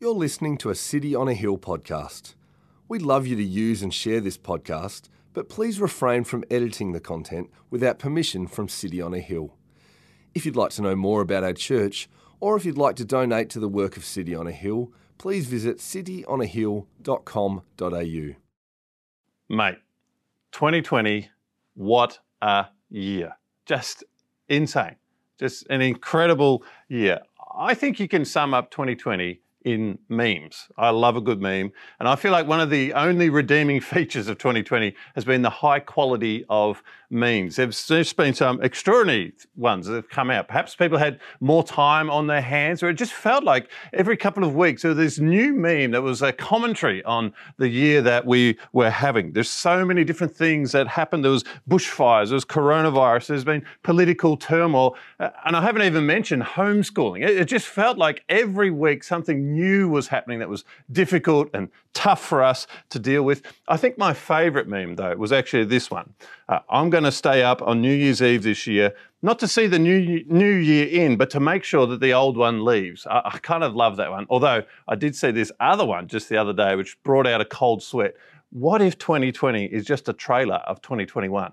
You're listening to a City on a Hill podcast. We'd love you to use and share this podcast, but please refrain from editing the content without permission from City on a Hill. If you'd like to know more about our church, or if you'd like to donate to the work of City on a Hill, please visit cityonahill.com.au. Mate, 2020, what a year. Just insane. Just an incredible year. I think you can sum up 2020 in memes. I love a good meme. And I feel like one of the only redeeming features of 2020 has been the high quality of memes. There's been some extraordinary ones that have come out. Perhaps people had more time on their hands, or it just felt like every couple of weeks there was this new meme that was a commentary on the year that we were having. There's so many different things that happened. There was bushfires, there was coronavirus, there's been political turmoil, uh, and I haven't even mentioned homeschooling. It, just felt like every week something new was happening that was difficult and tough for us to deal with. I think my favourite meme, though, was actually this one. Uh, I'm going to stay up on New Year's Eve this year, not to see the new New Year in, but to make sure that the old one leaves. I, I kind of love that one. Although I did see this other one just the other day, which brought out a cold sweat. What if 2020 is just a trailer of 2021?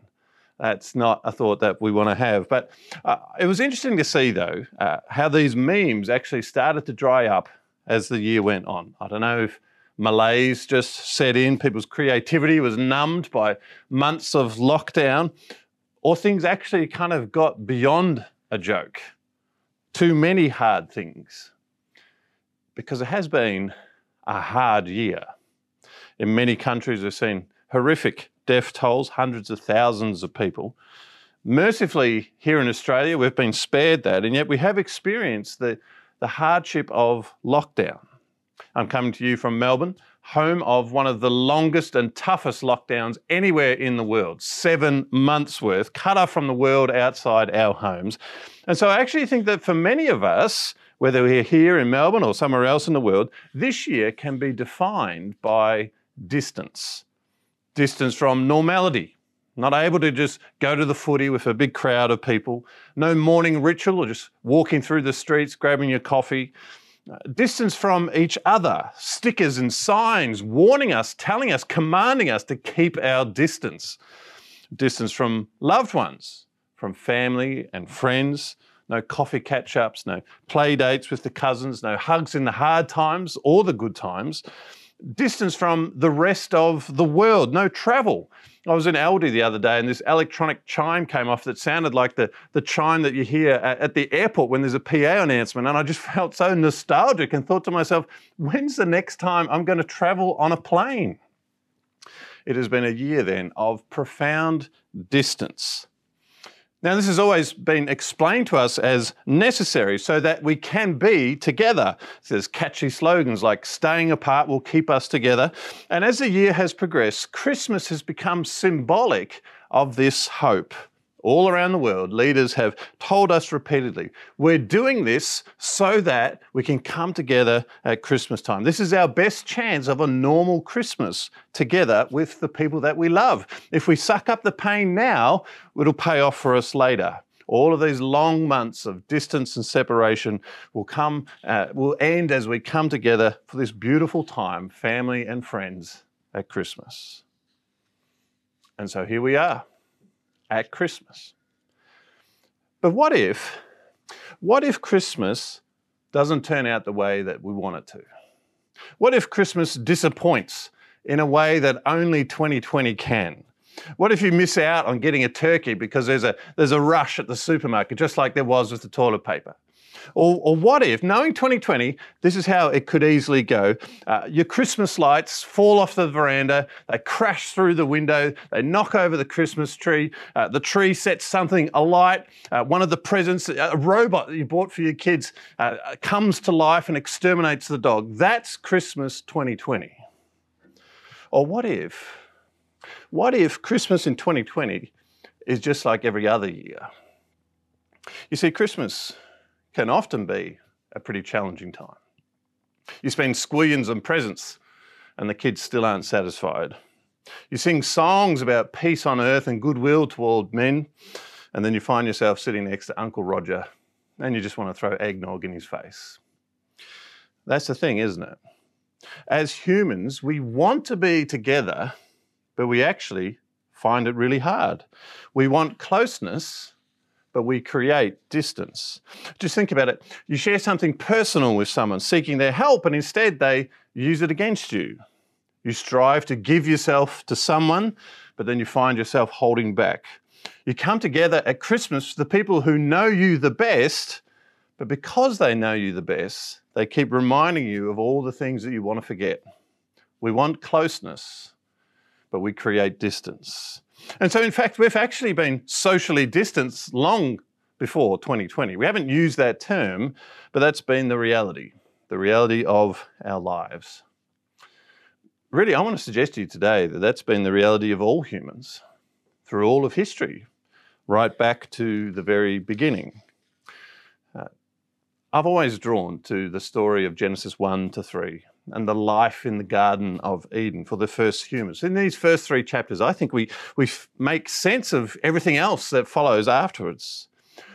That's not a thought that we want to have. But uh, it was interesting to see, though, uh, how these memes actually started to dry up as the year went on. I don't know if malaise just set in, people's creativity was numbed by months of lockdown, or things actually kind of got beyond a joke. Too many hard things. Because it has been a hard year. In many countries, we've seen horrific death tolls, hundreds of thousands of people. Mercifully, here in Australia, we've been spared that, and yet we have experienced the the hardship of lockdown. I'm coming to you from Melbourne, home of one of the longest and toughest lockdowns anywhere in the world, seven months worth, cut off from the world outside our homes. And so I actually think that for many of us, whether we're here in Melbourne or somewhere else in the world, this year can be defined by distance. Distance from normality, not able to just go to the footy with a big crowd of people. No morning ritual or just walking through the streets, grabbing your coffee. Uh, distance from each other, stickers and signs warning us, telling us, commanding us to keep our distance. Distance from loved ones, from family and friends. No coffee catch ups, no play dates with the cousins, no hugs in the hard times or the good times. Distance from the rest of the world, no travel I was in Aldi the other day and this electronic chime came off that sounded like the, the chime that you hear at, at, the airport when there's a PA announcement. And I just felt so nostalgic and thought to myself, when's the next time I'm going to travel on a plane? It has been a year then of profound distance. Now, this has always been explained to us as necessary so that we can be together. There's catchy slogans like staying apart will keep us together. And as the year has progressed, Christmas has become symbolic of this hope all around the world, leaders have told us repeatedly, we're doing this so that we can come together at Christmas time. This is our best chance of a normal Christmas together with the people that we love. If we suck up the pain now, it'll pay off for us later. All of these long months of distance and separation will come, uh, will end as we come together for this beautiful time, family and friends, at Christmas. And so here we are at Christmas. But what if, what if Christmas doesn't turn out the way that we want it to? What if Christmas disappoints in a way that only 2020 can? What if you miss out on getting a turkey because there's a, there's a rush at the supermarket, just like there was with the toilet paper? Or, or what if, knowing 2020, this is how it could easily go. Uh, your Christmas lights fall off the veranda, they crash through the window, they knock over the Christmas tree, uh, the tree sets something alight, uh, one of the presents, a robot that you bought for your kids, uh, comes to life and exterminates the dog. That's Christmas 2020. Or what if, what if Christmas in 2020 is just like every other year? You see, Christmas can often be a pretty challenging time. You spend squillions on presents and the kids still aren't satisfied. You sing songs about peace on earth and goodwill toward men, and then you find yourself sitting next to Uncle Roger and you just want to throw eggnog in his face. That's the thing, isn't it? As humans, we want to be together, but we actually find it really hard. We want closeness, but we create distance. Just think about it. You share something personal with someone seeking their help, and instead they use it against you. You strive to give yourself to someone, but then you find yourself holding back. You come together at Christmas, the people who know you the best, but because they know you the best, they keep reminding you of all the things that you want to forget. We want closeness, but we create distance. And so, in fact, we've actually been socially distanced long before 2020. We haven't used that term, but that's been the reality, the reality of our lives. Really, I want to suggest to you today that that's been the reality of all humans through all of history, right back to the very beginning. Uh, I've always drawn to the story of Genesis 1 to 3 and the life in the Garden of Eden for the first humans. In these first three chapters, I think we, we make sense of everything else that follows afterwards.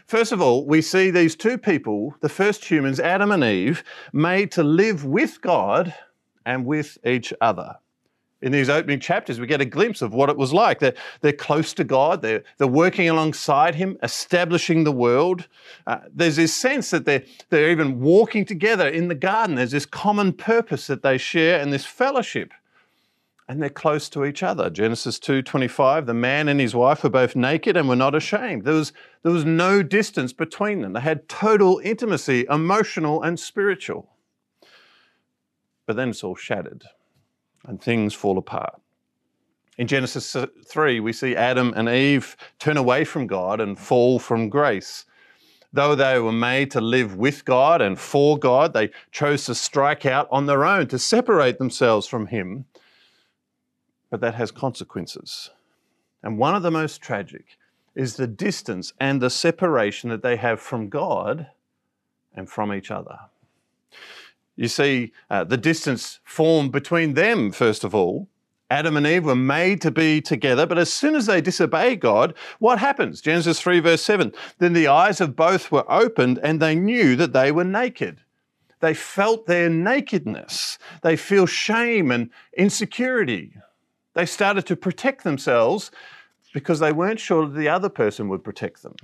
First of all, we see these two people, the first humans, Adam and Eve, made to live with God and with each other in these opening chapters, we get a glimpse of what it was like. They're, they're close to God, they're, they're working alongside Him, establishing the world. Uh, there's this sense that they're, they're even walking together in the garden. There's this common purpose that they share and this fellowship. And they're close to each other. Genesis 2:25, the man and his wife were both naked and were not ashamed. There was, there was no distance between them. They had total intimacy, emotional and spiritual. But then it's all shattered and things fall apart. In Genesis 3, we see Adam and Eve turn away from God and fall from grace. Though they were made to live with God and for God, they chose to strike out on their own, to separate themselves from Him. But that has consequences. And one of the most tragic is the distance and the separation that they have from God and from each other. You see uh, the distance formed between them, first of all. Adam and Eve were made to be together, but as soon as they disobey God, what happens? Genesis 3, verse 7 Then the eyes of both were opened, and they knew that they were naked. They felt their nakedness. They feel shame and insecurity. They started to protect themselves because they weren't sure that the other person would protect them.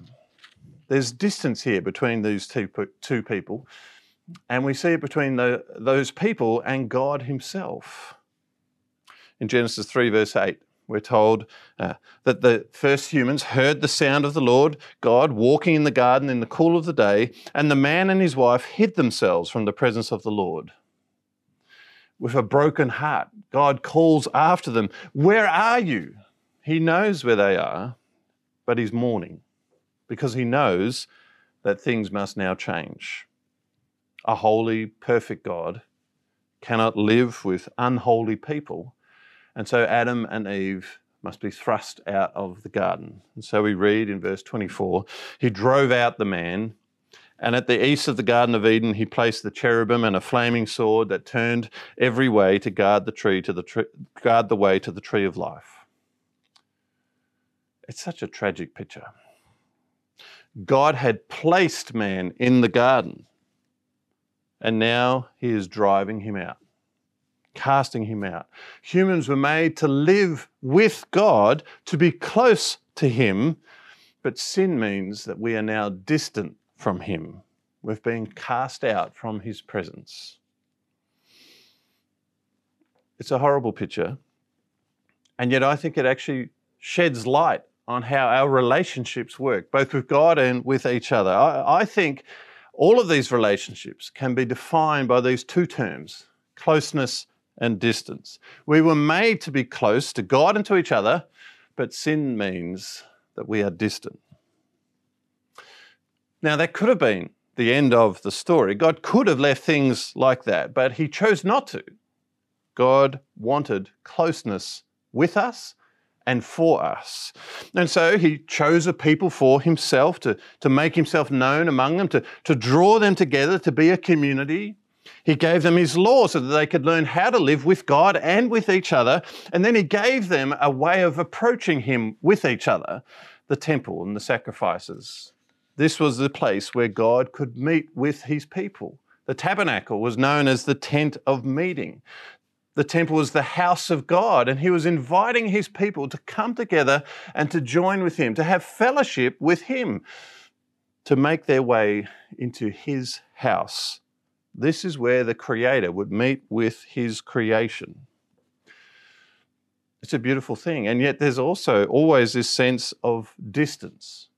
There's distance here between these two, two people, and we see it between the, those people and God Himself. In Genesis 3, verse 8, we're told uh, that the first humans heard the sound of the Lord God walking in the garden in the cool of the day, and the man and his wife hid themselves from the presence of the Lord. With a broken heart, God calls after them, Where are you? He knows where they are, but he's mourning because he knows that things must now change a holy, perfect God cannot live with unholy people. And so Adam and Eve must be thrust out of the garden. And so we read in verse 24 He drove out the man, and at the east of the Garden of Eden, he placed the cherubim and a flaming sword that turned every way to guard the tree to the guard the way to the tree of life. It's such a tragic picture. God had placed man in the garden and now he is driving him out, casting him out. Humans were made to live with God, to be close to him, but sin means that we are now distant from him. We've been cast out from his presence. It's a horrible picture, and yet I think it actually sheds light on how our relationships work, both with God and with each other. I, I think all of these relationships can be defined by these two terms closeness and distance. We were made to be close to God and to each other, but sin means that we are distant. Now, that could have been the end of the story. God could have left things like that, but He chose not to. God wanted closeness with us and for us. And so he chose a people for himself to, to make himself known among them, to, to draw them together to be a community. He gave them his law so that they could learn how to live with God and with each other. And then he gave them a way of approaching him with each other the temple and the sacrifices. This was the place where God could meet with his people The tabernacle was known as the tent of meeting. The temple was the house of God, and he was inviting his people to come together and to join with him, to have fellowship with him, to make their way into his house. This is where the Creator would meet with his creation. It's a beautiful thing, and yet there's also always this sense of distance.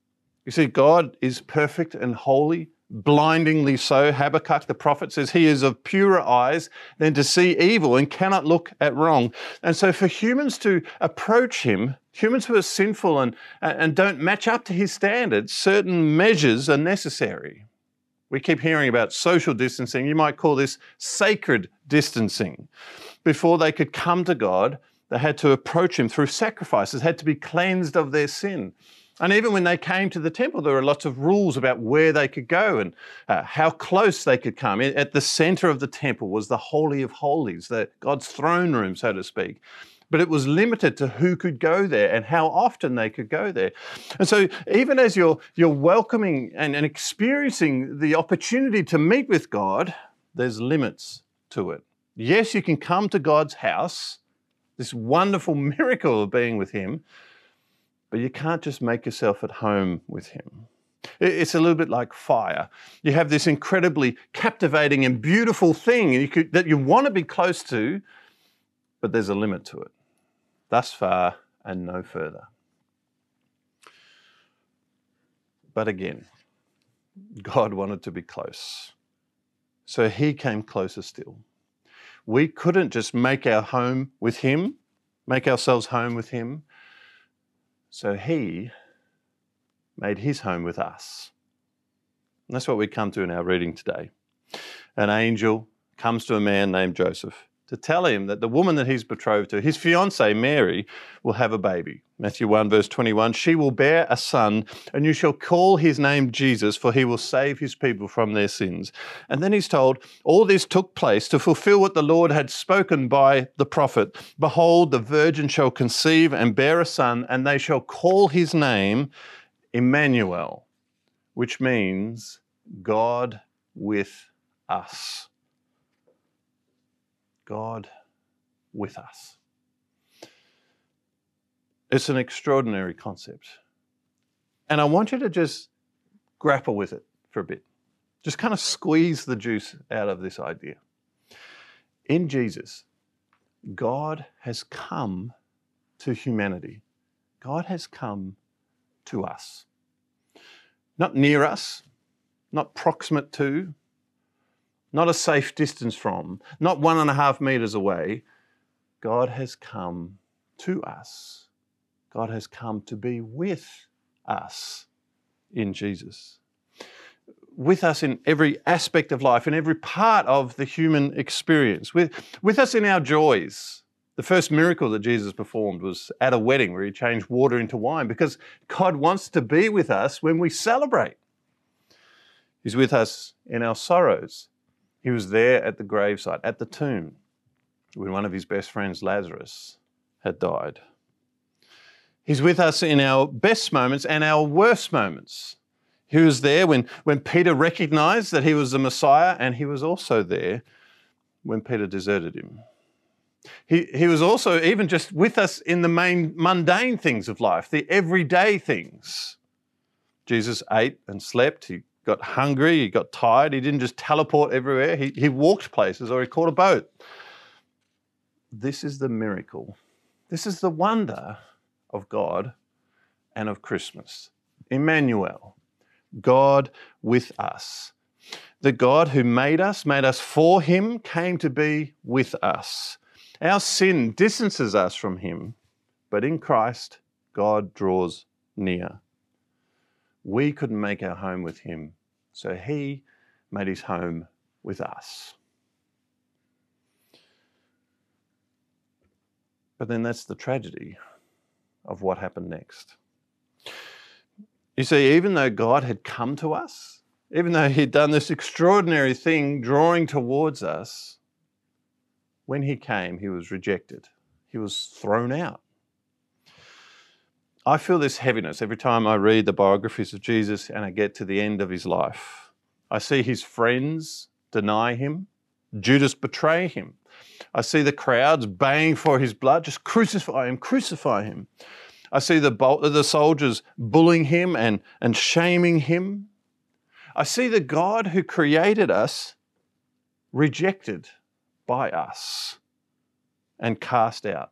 You see, God is perfect and holy, blindingly so. Habakkuk the prophet says he is of purer eyes than to see evil and cannot look at wrong. And so for humans to approach him, humans who are sinful and, and don't match up to his standards, certain measures are necessary. We keep hearing about social distancing. You might call this sacred distancing. Before they could come to God, they had to approach him through sacrifices, had to be cleansed of their sin. And even when they came to the temple, there were lots of rules about where they could go and uh, how close they could come. At the center of the temple was the Holy of Holies, the, God's throne room, so to speak. But it was limited to who could go there and how often they could go there. And so, even as you're, you're welcoming and, and experiencing the opportunity to meet with God, there's limits to it. Yes, you can come to God's house, this wonderful miracle of being with Him, but you can't just make yourself at home with Him. It's a little bit like fire. You have this incredibly captivating and beautiful thing you could, that you want to be close to, but there's a limit to it. Thus far and no further. But again, God wanted to be close. So he came closer still. We couldn't just make our home with him, make ourselves home with him. So he made his home with us. And that's what we come to in our reading today. An angel comes to a man named Joseph to tell him that the woman that he's betrothed to, his fiancee Mary, will have a baby. Matthew 1, verse 21 She will bear a son, and you shall call his name Jesus, for he will save his people from their sins. And then he's told, All this took place to fulfill what the Lord had spoken by the prophet Behold, the virgin shall conceive and bear a son, and they shall call his name Immanuel, which means God with us. God with us. It's an extraordinary concept. And I want you to just grapple with it for a bit. Just kind of squeeze the juice out of this idea. In Jesus, God has come to humanity. God has come to us. Not near us, not proximate to, not a safe distance from, not one and a half meters away. God has come to us. God has come to be with us in Jesus. With us in every aspect of life, in every part of the human experience, with, with us in our joys. The first miracle that Jesus performed was at a wedding where he changed water into wine because God wants to be with us when we celebrate. He's with us in our sorrows. He was there at the gravesite, at the tomb, when one of his best friends, Lazarus, had died. He's with us in our best moments and our worst moments. He was there when, when Peter recognized that he was the Messiah, and he was also there when Peter deserted him. He, he was also even just with us in the main mundane things of life, the everyday things. Jesus ate and slept, he got hungry, he got tired. He didn't just teleport everywhere, he, he walked places or he caught a boat. This is the miracle. This is the wonder of God and of Christmas. Immanuel, God with us. The God who made us, made us for Him, came to be with us. Our sin distances us from Him, but in Christ, God draws near. We couldn't make our home with him, so he made his home with us. But then that's the tragedy of what happened next. You see, even though God had come to us, even though He'd done this extraordinary thing drawing towards us, when He came, He was rejected. He was thrown out. I feel this heaviness every time I read the biographies of Jesus and I get to the end of his life. I see his friends deny him, Judas betray him. I see the crowds baying for his blood, just crucify him, crucify him. I see the, the soldiers bullying him and, and shaming him. I see the God who created us rejected by us and cast out.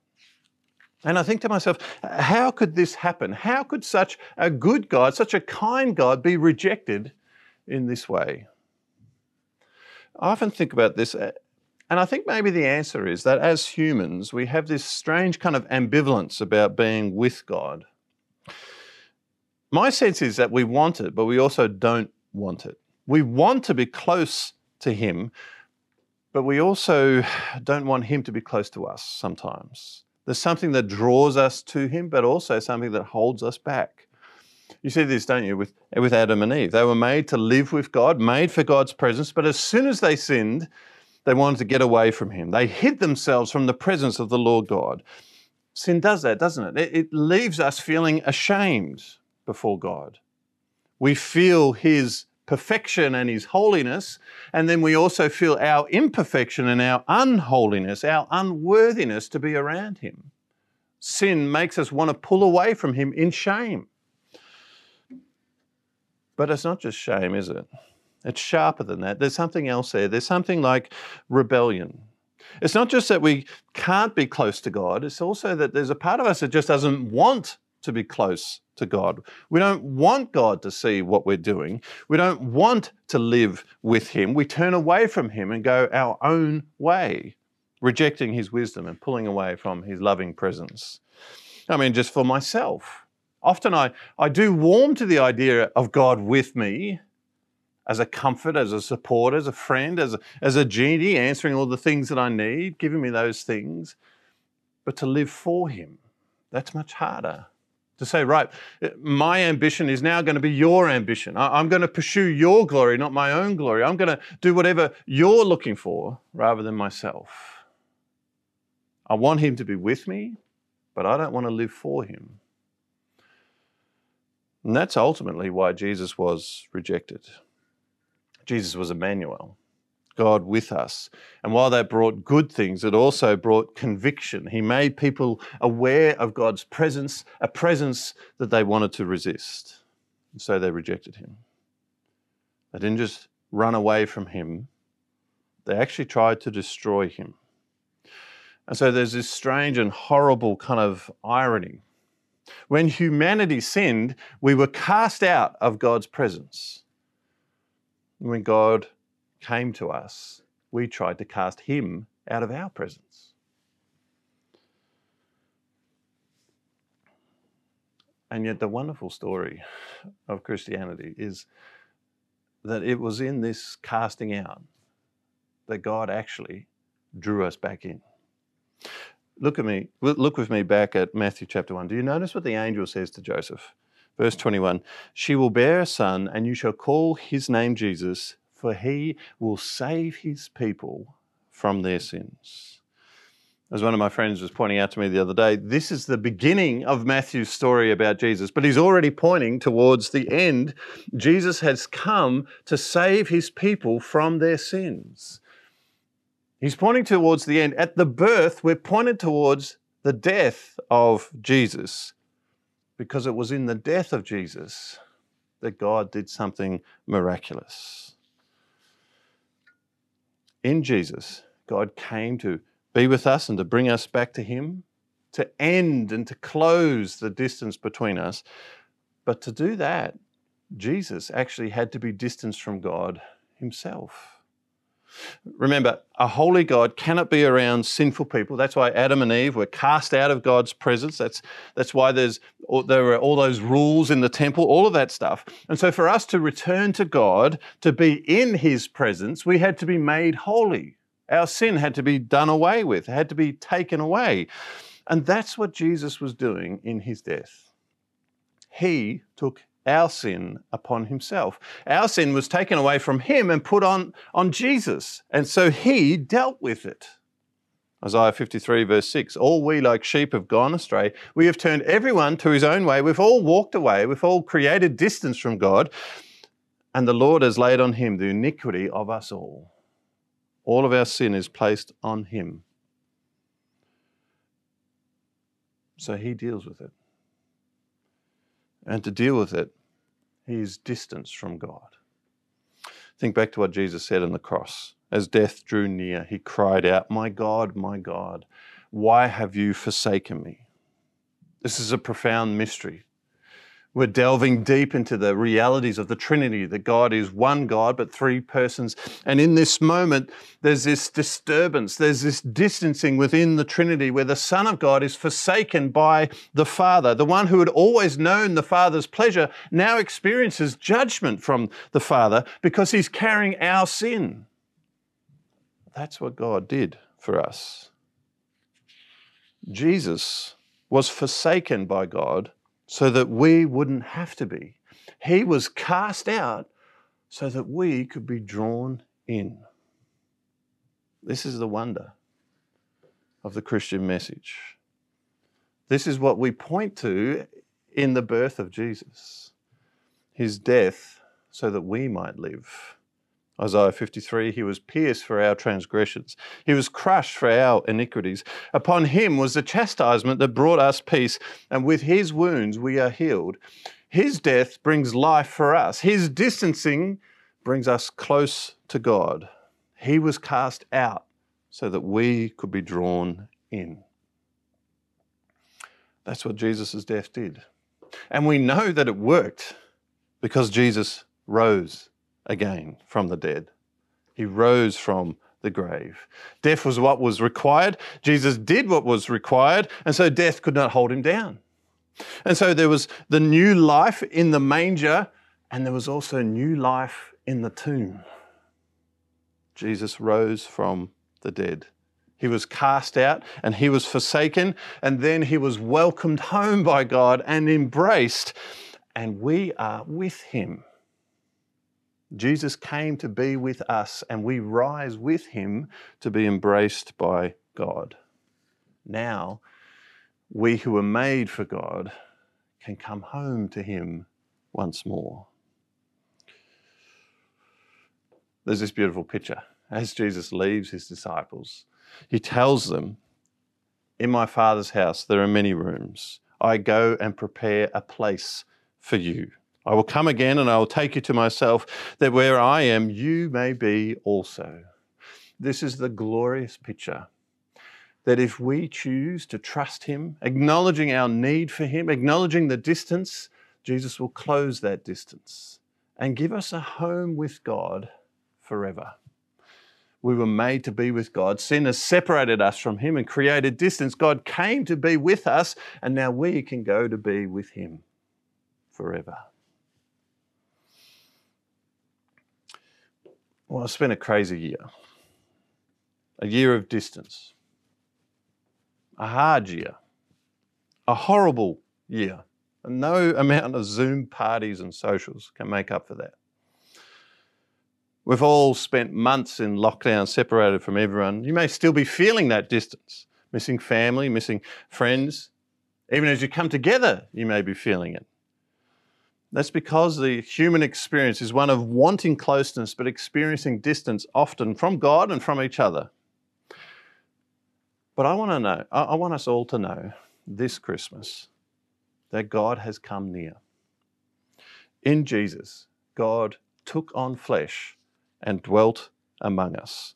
And I think to myself, how could this happen? How could such a good God, such a kind God, be rejected in this way? I often think about this, uh, and I think maybe the answer is that as humans, we have this strange kind of ambivalence about being with God. My sense is that we want it, but we also don't want it. We want to be close to Him, but we also don't want Him to be close to us sometimes. There's something that draws us to Him, but also something that holds us back. You see this, don't you, with, with Adam and Eve? They were made to live with God, made for God's presence, but as soon as they sinned, they wanted to get away from Him. They hid themselves from the presence of the Lord God. Sin does that, doesn't it? It, it leaves us feeling ashamed before God. We feel His perfection and His holiness, and then we also feel our imperfection and our unholiness, our unworthiness to be around Him. Sin makes us want to pull away from Him in shame. But it's not just shame, is it? It's sharper than that. There's something else there. There's something like rebellion. It's not just that we can't be close to God, it's also that there's a part of us that just doesn't want to be close to God. We don't want God to see what we're doing. We don't want to live with Him. We turn away from Him and go our own way, rejecting His wisdom and pulling away from His loving presence. I mean, just for myself, often I, I do warm to the idea of God with me as a comfort, as a support, as a friend, as a, as a genie, answering all the things that I need, giving me those things. But to live for Him, that's much harder to say, right, uh, my ambition is now going to be your ambition. I'm going to pursue your glory, not my own glory. I'm going to do whatever you're looking for rather than myself. I want him to be with me, but I don't want to live for him. And that's ultimately why Jesus was rejected. Jesus was Immanuel. God with us. And while that brought good things, it also brought conviction. He made people aware of God's presence, a presence that they wanted to resist. And so they rejected him. They didn't just run away from him, they actually tried to destroy him. And so there's this strange and horrible kind of irony. When humanity sinned, we were cast out of God's presence. When God came to us, we tried to cast him out of our presence. And yet, the wonderful story of Christianity is that it was in this casting out that God actually drew us back in. Look at me, look with me back at Matthew chapter 1. Do you notice what the angel says to Joseph? Verse 21 She will bear a son, and you shall call his name Jesus for he will save his people from their mm. sins. As one of my friends was pointing out to me the other day, this is the beginning of Matthew's story about Jesus, but he's already pointing towards the end. Jesus has come to save his people from their sins. He's pointing towards the end. At the birth, we're pointed towards the death of Jesus because it was in the death of Jesus that God did something miraculous in Jesus, God came to be with us and to bring us back to Him, to end and to close the distance between us. But to do that, Jesus actually had to be distanced from God Himself. Remember, a holy God cannot be around sinful people. That's why Adam and Eve were cast out of God's presence. That's, that's why there's, there were all those rules in the temple, all of that stuff. And so, for us to return to God, to be in His presence, we had to be made holy. Our sin had to be done away with, had to be taken away. And that's what Jesus was doing in His death. He took our sin upon himself. Our sin was taken away from him and put on, on Jesus. And so he dealt with it. Isaiah 53, verse 6 All we like sheep have gone astray. We have turned everyone to his own way. We've all walked away. We've all created distance from God. And the Lord has laid on him the iniquity of us all. All of our sin is placed on him. So he deals with it. And to deal with it, he is distanced from God. Think back to what Jesus said on the cross. As death drew near, he cried out, My God, my God, why have you forsaken me? This is a profound mystery. We're delving deep into the realities of the Trinity, that God is one God, but three persons. And in this moment, there's this disturbance, there's this distancing within the Trinity where the Son of God is forsaken by the Father. The one who had always known the Father's pleasure now experiences judgment from the Father because he's carrying our sin. That's what God did for us. Jesus was forsaken by God so that we wouldn't have to be. He was cast out so that we could be drawn in. This is the wonder of the Christian message. This is what we point to in the birth of Jesus his death so that we might live. Isaiah 53 He was pierced for our transgressions, He was crushed for our iniquities. Upon Him was the chastisement that brought us peace, and with His wounds we are healed. His death brings life for us, His distancing brings us close to God. He was cast out so that we could be drawn in. That's what Jesus' death did. And we know that it worked because Jesus rose again from the dead. He rose from the grave. Death was what was required. Jesus did what was required, and so death could not hold him down. And so there was the new life in the manger, and there was also new life in the tomb. Jesus rose from the dead. He was cast out and he was forsaken, and then he was welcomed home by God and embraced, and we are with him Jesus came to be with us, and we rise with him to be embraced by God. Now, we who are made for God can come home to him once more. There's this beautiful picture. As Jesus leaves his disciples, he tells them, In my Father's house there are many rooms. I go and prepare a place for you. I will come again and I will take you to myself, that where I am, you may be also. This is the glorious picture that if we choose to trust Him, acknowledging our need for Him, acknowledging the distance, Jesus will close that distance and give us a home with God forever. We were made to be with God. Sin has separated us from Him and created distance. God came to be with us, and now we can go to be with Him forever. Well, it's been a crazy year. A year of distance. A hard year. A horrible year. And no amount of Zoom parties and socials can make up for that. We've all spent months in lockdown, separated from everyone. You may still be feeling that distance, missing family, missing friends. Even as you come together, you may be feeling it. That's because the human experience is one of wanting closeness but experiencing distance often from God and from each other. But I want to know, I want us all to know this Christmas that God has come near. In Jesus, God took on flesh and dwelt among us.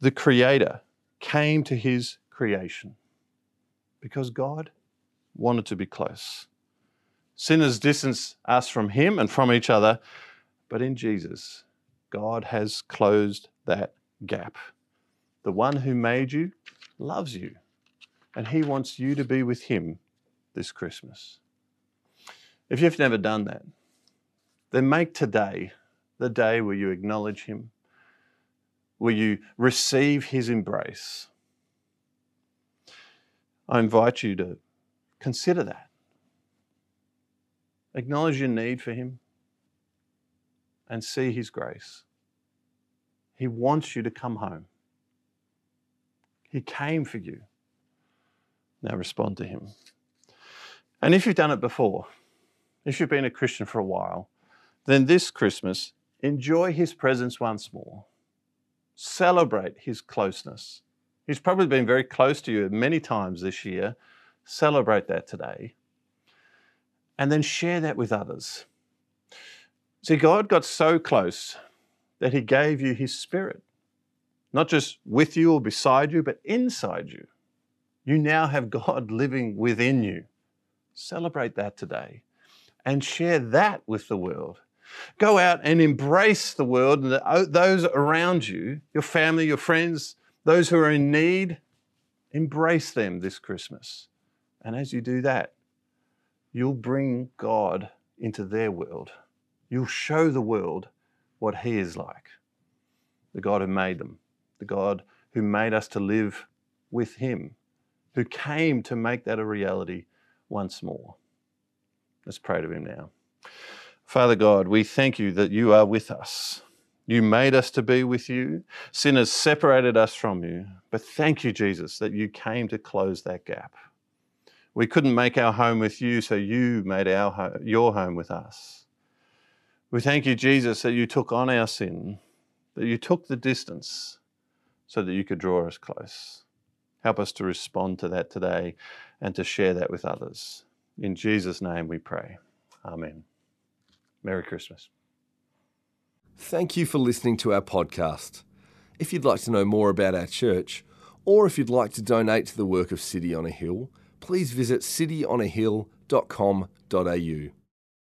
The Creator came to His creation because God wanted to be close. Sinners distance us from Him and from each other, but in Jesus, God has closed that gap. The one who made you loves you, and He wants you to be with Him this Christmas. If you've never done that, then make today the day where you acknowledge Him, where you receive His embrace. I invite you to consider that. Acknowledge your need for Him and see His grace. He wants you to come home. He came for you. Now respond to Him. And if you've done it before, if you've been a Christian for a while, then this Christmas, enjoy His presence once more. Celebrate his closeness. He's probably been very close to you many times this year. Celebrate that today. And then share that with others. See, God got so close that he gave you his spirit, not just with you or beside you, but inside you. You now have God living within you. Celebrate that today and share that with the world. Go out and embrace the world and the, uh, those around you, your family, your friends, those who are in need. Embrace them this Christmas. And as you do that, you'll bring God into their world. You'll show the world what He is like the God who made them, the God who made us to live with Him, who came to make that a reality once more. Let's pray to Him now. Father God, we thank you that you are with us. You made us to be with you. Sin has separated us from you. But thank you, Jesus, that you came to close that gap. We couldn't make our home with you, so you made our home, your home with us. We thank you, Jesus, that you took on our sin, that you took the distance so that you could draw us close. Help us to respond to that today and to share that with others. In Jesus' name we pray. Amen. Merry Christmas. Thank you for listening to our podcast. If you'd like to know more about our church, or if you'd like to donate to the work of City on a Hill, please visit cityonahill.com.au.